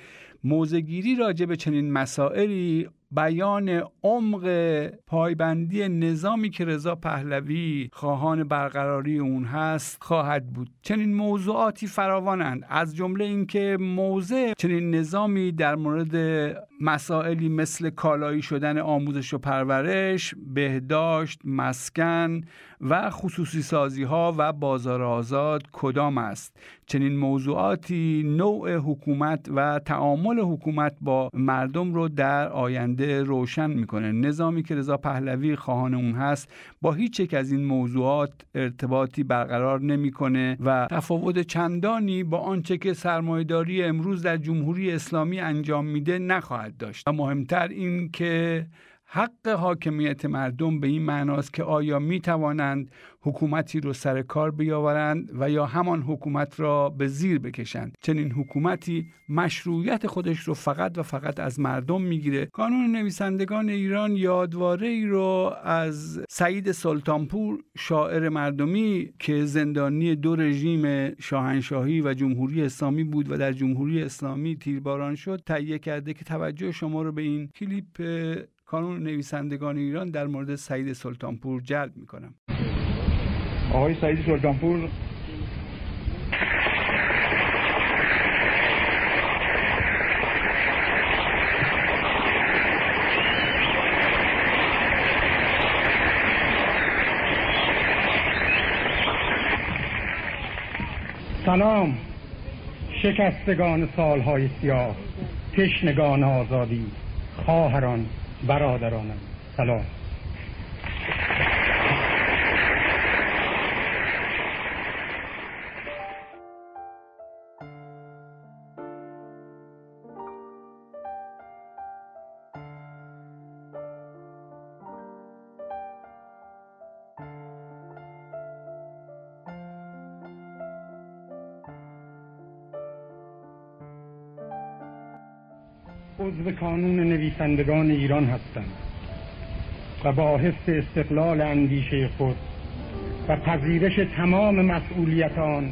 موزگیری راجع به چنین مسائلی بیان عمق پایبندی نظامی که رضا پهلوی خواهان برقراری اون هست خواهد بود. چنین موضوعاتی فراوانند. از جمله اینکه موضع چنین نظامی در مورد مسائلی مثل کالایی شدن آموزش و پرورش بهداشت مسکن و خصوصی سازی ها و بازار آزاد کدام است؟ چنین موضوعاتی نوع حکومت و تعامل حکومت با مردم رو در آینده روشن می‌کنه. نظامی که رضا پهلوی خواهان اون هست با هیچ یک از این موضوعات ارتباطی برقرار نمی‌کنه و تفاوت چندانی با آنچه که سرمایهداری امروز در جمهوری اسلامی انجام میده نخواهد داشت. و مهمتر این که حق حاکمیت مردم به این معناست که آیا می توانند حکومتی رو سر کار بیاورند و یا همان حکومت را به زیر بکشند؟ چنین حکومتی مشروعیت خودش رو فقط و فقط از مردم می‌گیره. قانون نویسندگان ایران یادواره ای رو از سعید سلطانپور شاعر مردمی که زندانی دو رژیم شاهنشاهی و جمهوری اسلامی بود و در جمهوری اسلامی تیرباران شد تهیه کرده که توجه شما رو به این کلیپ کانون نویسندگان ایران در مورد سعید سلطانپور جلب می‌کنم.
آقای سعید سلطانپور. سلام. شکستگان سالهای سیاه تشنگان آزادی خواهران. برادرانم. سلام. کانون نویسندگان ایران هستم و با حفظ استقلال اندیشه خود و پذیرش تمام مسئولیت آن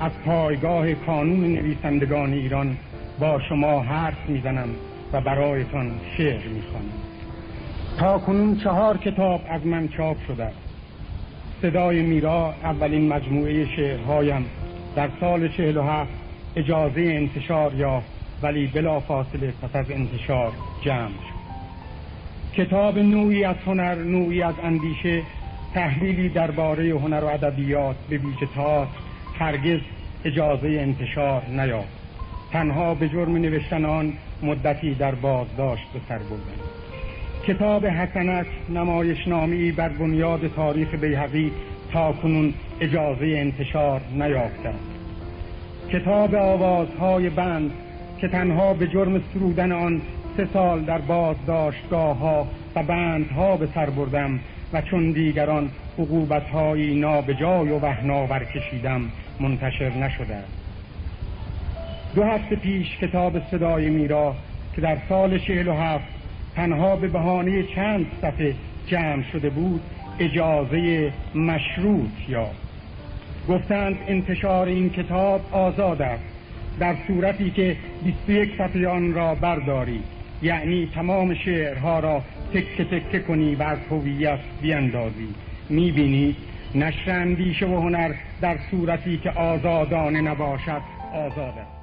از پایگاه کانون نویسندگان ایران با شما حرف می‌زنم و برایتان شعر می‌خوانم. تا کنون چهار کتاب از من چاپ شده صدای میرا اولین مجموعه شعرهایم در سال چهل و هفت اجازه انتشار یافت. ولی بلا فاصله پس از انتشار جمع شد. کتاب نوعی از هنر نوعی از اندیشه تحلیلی درباره هنر و ادبیات به ویژه تئاتر هرگز اجازه انتشار نیافت. تنها به جرم نوشتن آن مدتی در بازداشت به سر بردن. کتاب حسنت نمایشنامهای بر بنیاد تاریخ بیهقی تا کنون اجازه انتشار نیافته کتاب آوازهای بند که تنها به جرم سرودن آن سه سال در بازداشتگاه ها و بندها به سر بردم و چون دیگران عقوبتهایی نابجای و وحناور کشیدم منتشر نشده دو هفته پیش کتاب صدای میرا که در سال چهل و هفت تنها به بهانه چند صفحه جمع شده بود اجازه مشروط یافت. گفتند انتشار این کتاب آزاد است. در صورتی که 21 صفحه آن را برداری. یعنی تمام شعرها را تکه تکه کنی و از هویت بیندازی. می‌بینی؟ نشر و هنر در صورتی که آزادانه نباشد آزاد است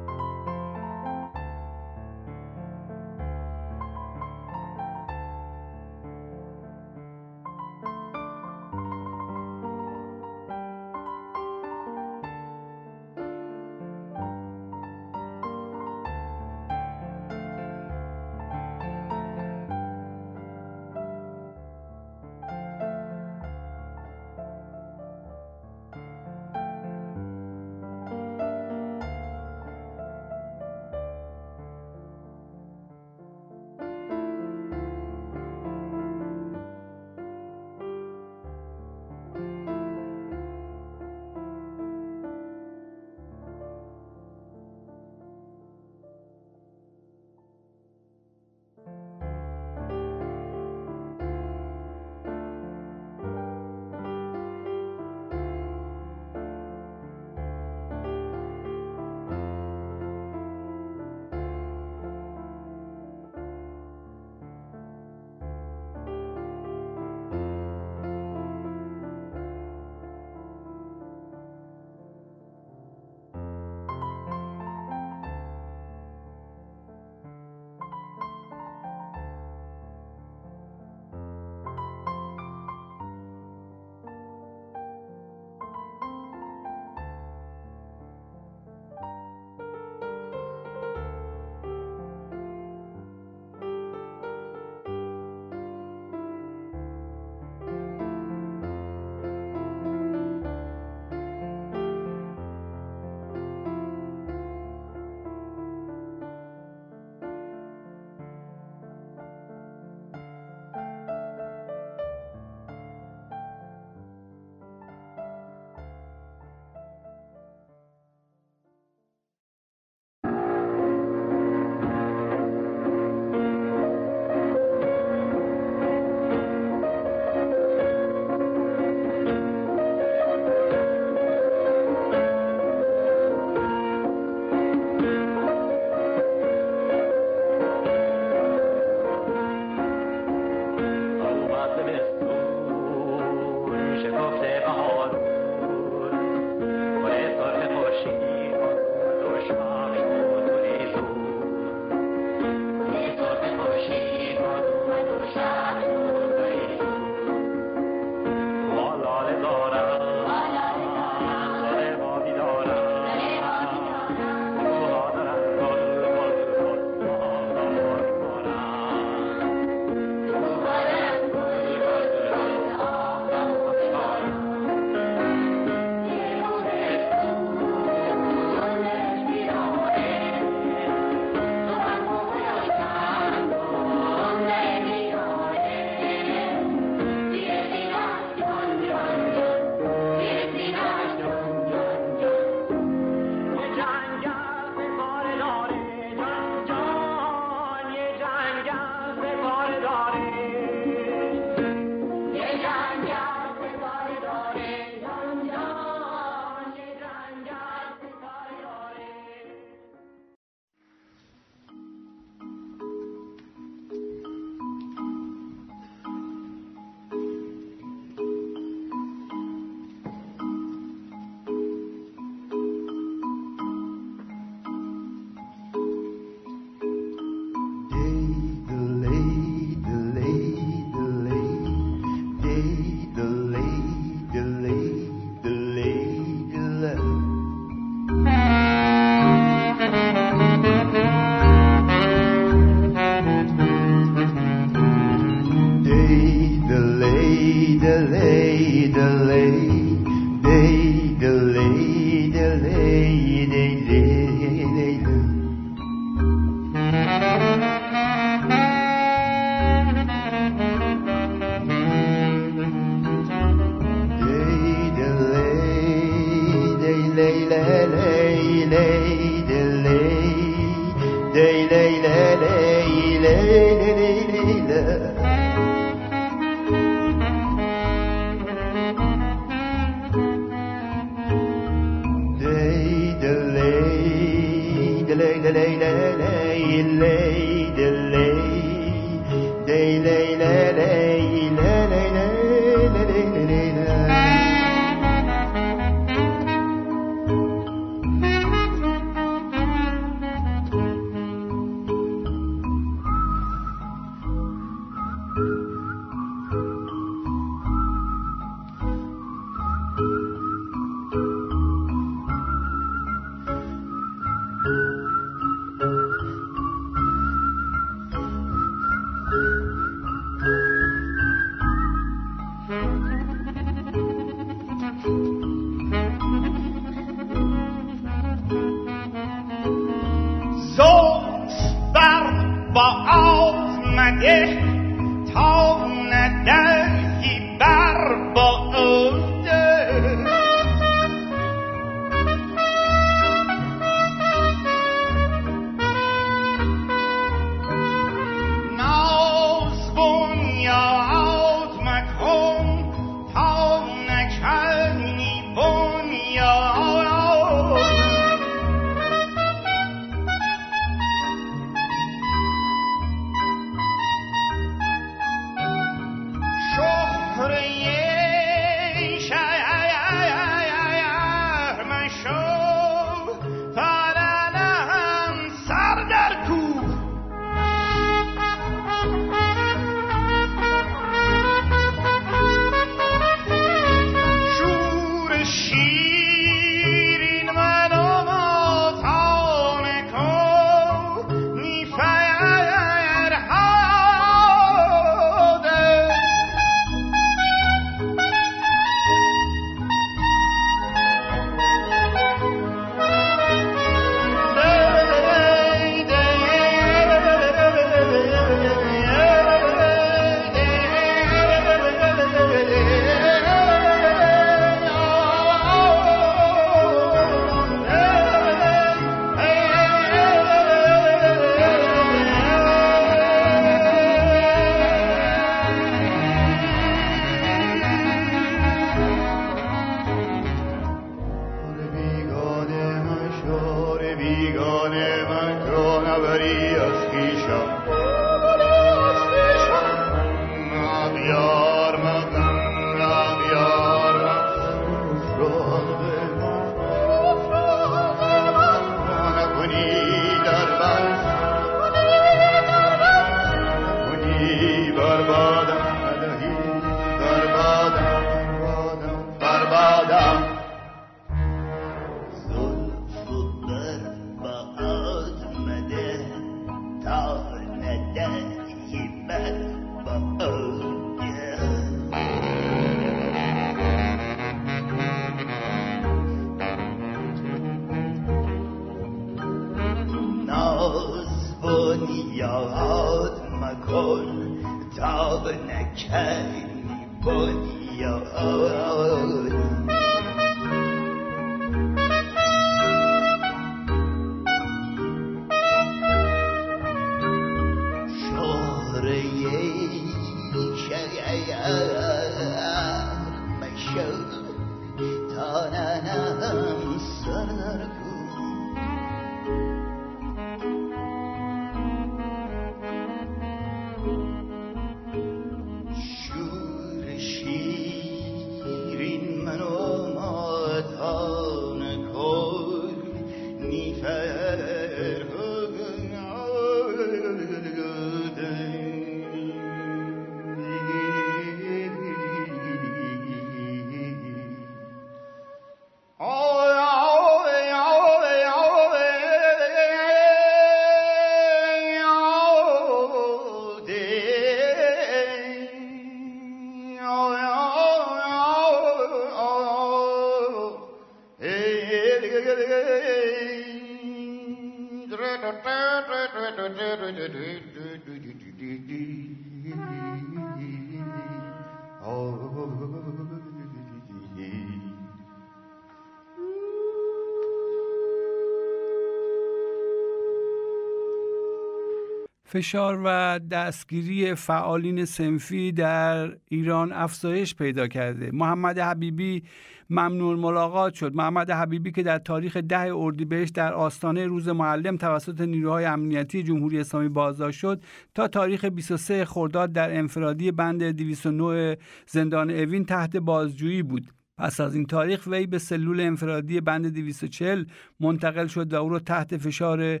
فشار و دستگیری فعالین سنفی در ایران افزایش پیدا کرده. محمد حبیبی ممنون ملاقات شد. محمد حبیبی که در تاریخ ده اردیبهشت در آستانه روز معلم توسط نیروهای امنیتی جمهوری اسلامی بازداشت شد تا تاریخ 23 خرداد در انفرادی بند 209 زندان اوین تحت بازجویی بود. پس از این تاریخ وی به سلول انفرادی بند 240 منتقل شد و او را تحت فشار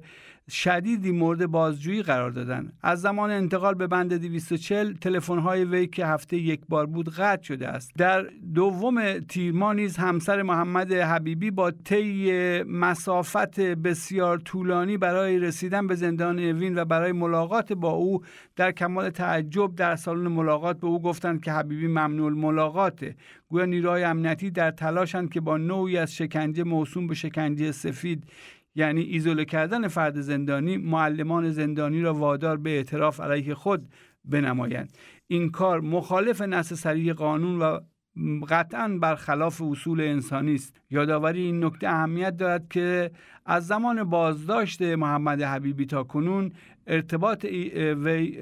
شدیدی مورد بازجویی قرار دادن. از زمان انتقال به بند 240 تلفن های وی که هفته یک بار بود قطع شده است. در دوم تیر نیز همسر محمد حبیبی با طی مسافت بسیار طولانی برای رسیدن به زندان اوین و برای ملاقات با او در کمال تعجب در سالن ملاقات به او گفتند که حبیبی ممنوع ملاقاته گویا نیروهای امنیتی در تلاشند که با نوعی از شکنجه موسوم به شکنجه سفید یعنی ایزوله کردن فرد زندانی معلمان زندانی را وادار به اعتراف علیه خود بنمایند. این کار مخالف نص سریع قانون و قطعا برخلاف اصول انسانی است. یادآوری این نکته اهمیت دارد که از زمان بازداشت محمد حبیبی تا کنون ارتباط وی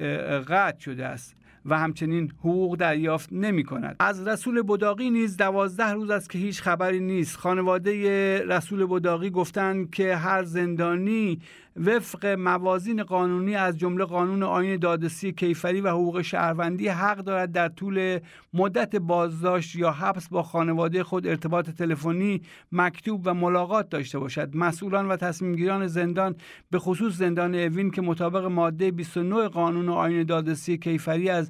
قطع شده است. و همچنین حقوق دریافت نمی کند. از رسول بداقی نیز دوازده روز است که هیچ خبری نیست. خانواده رسول بداقی گفتند که هر زندانی وفق موازین قانونی از جمله قانون آین دادرسی کیفری و حقوق شهروندی حق دارد در طول مدت بازداشت یا حبس با خانواده خود ارتباط تلفنی مکتوب و ملاقات داشته باشد. مسئولان و تصمیمگیران زندان به خصوص زندان اوین که مطابق ماده 29 قانون آین دادرسی کیفری از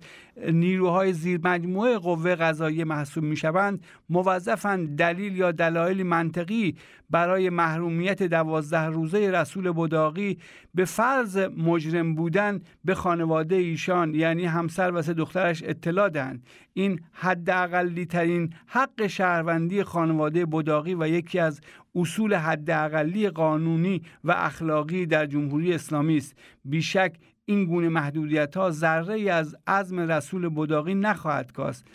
نیروهای زیر مجموعه قوه قضایی محسوب می شوند موظفند دلیل یا دلایل منطقی برای محرومیت دوازده روزه رسول بداقی به فرض مجرم بودن به خانواده ایشان یعنی همسر و سه دخترش اطلاع دهند. این حداقلی ترین حق شهروندی خانواده بداقی و یکی از اصول حداقلی قانونی و اخلاقی در جمهوری اسلامی است. بیشک این گونه محدودیت ها ذره از عزم رسول بداقی نخواهد کاست.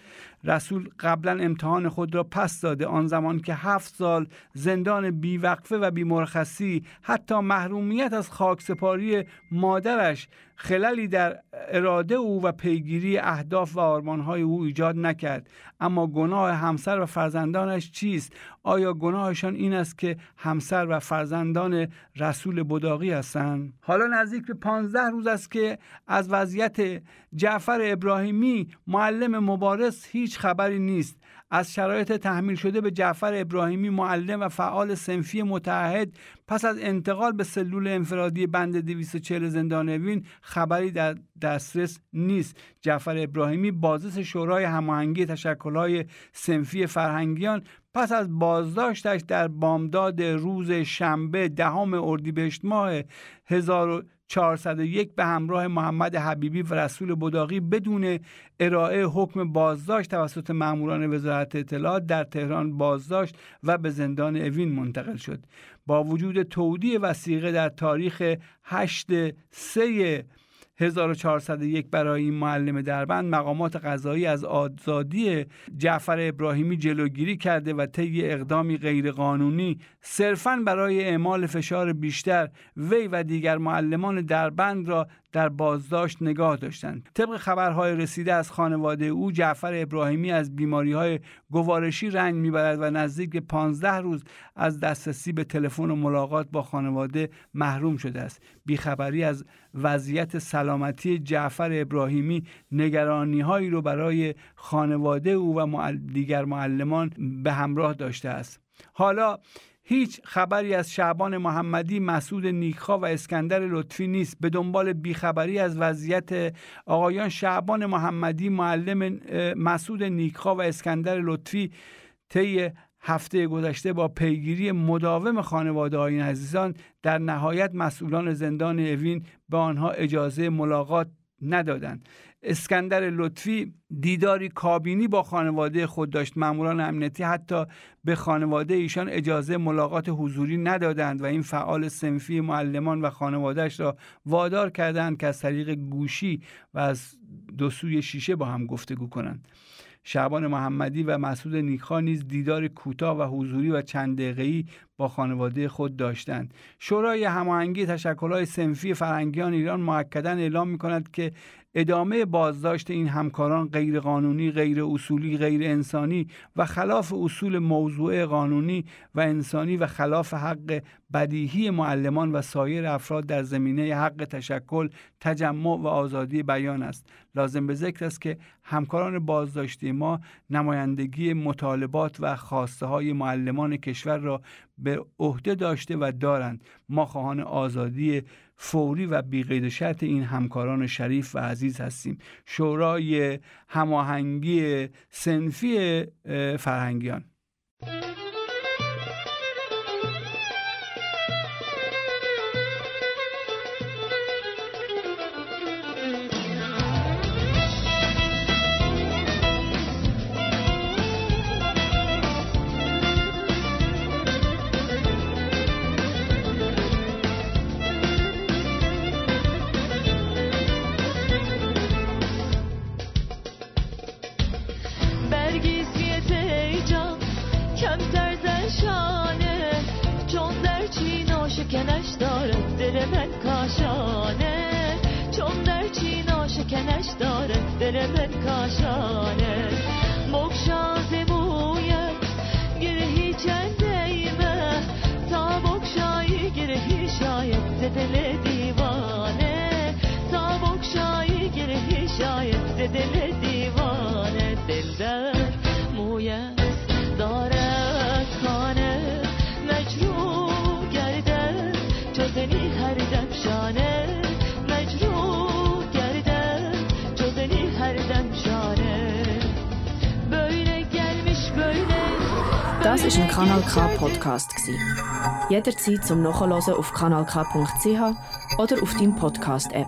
رسول قبلا امتحان خود را پس داده آن زمان که هفت سال زندان بیوقفه و بیمرخصی حتی محرومیت از خاکسپاری مادرش خللی در اراده او و پیگیری اهداف و آرمانهای او ایجاد نکرد. اما گناه همسر و فرزندانش چیست؟ آیا گناهشان این است که همسر و فرزندان رسول بداقی هستند؟ حالا نزدیک به پانزده روز است که از وضعیت جعفر ابراهیمی معلم مبارز هیچ خبری نیست. از شرایط تحمیل شده به جعفر ابراهیمی معلم و فعال سنفی متحد پس از انتقال به سلول انفرادی بند 240 زندان اوین خبری در دسترس نیست. جعفر ابراهیمی بازرس شورای هماهنگی تشکلهای سنفی فرهنگیان پس از بازداشتش در بامداد روز شنبه دهم اردیبهشت ماه 401 به همراه محمد حبیبی و رسول بداقی بدون ارائه حکم بازداشت توسط ماموران وزارت اطلاعات در تهران بازداشت و به زندان اوین منتقل شد. با وجود تودیع وسیقه در تاریخ 8 سه 1401 برای این معلم دربند مقامات قضایی از آزادی جعفر ابراهیمی جلوگیری کرده و طی اقدامی غیرقانونی صرفا برای اعمال فشار بیشتر وی و دیگر معلمان دربند را در بازداشت نگاه داشتند. طبق خبرهای رسیده از خانواده او جعفر ابراهیمی از بیماری های گوارشی رنگ می‌برد و نزدیک به 15 روز از دسترسی به تلفن و ملاقات با خانواده محروم شده است. بیخبری از وضعیت سلامتی جعفر ابراهیمی نگرانی هایی رو برای خانواده او و دیگر معلمان به همراه داشته است. حالا هیچ خبری از شعبان محمدی مسعود نیکخا و اسکندر لطفی نیست. به دنبال بیخبری از وضعیت آقایان شعبان محمدی معلم مسعود نیکخا و اسکندر لطفی طی هفته گذشته با پیگیری مداوم خانواده های عزیزان در نهایت مسئولان زندان اوین به آنها اجازه ملاقات ندادند. اسکندر لطفی دیداری کابینی با خانواده خود داشت. ماموران امنیتی حتی به خانواده ایشان اجازه ملاقات حضوری ندادند و این فعال سنفی معلمان و خانوادهش را وادار کردند که از طریق گوشی و از دو سوی شیشه با هم گفتگو کنند. شعبان محمدی و مسعود نیکخا نیز دیدار کوتاه و حضوری و چند دقیقه‌ای با خانواده خود داشتند. شورای هماهنگی تشکل‌های سنفی فرنگیان ایران معکدا اعلام می‌کند که ادامه بازداشت این همکاران غیر قانونی، غیر اصولی، غیر انسانی و خلاف اصول موضوع قانونی و انسانی و خلاف حق بدیهی معلمان و سایر افراد در زمینه حق تشکل، تجمع و آزادی بیان است. لازم به ذکر است که همکاران بازداشتی ما نمایندگی مطالبات و خواسته های معلمان کشور را به عهده داشته و دارند. ما خواهان آزادی فوری و بیقید شرط این همکاران شریف و عزیز هستیم. شورای هماهنگی سنفی فرهنگیان.
Podcast Jederzeit zum Nachhören auf kanalk.ch oder auf deinem Podcast App.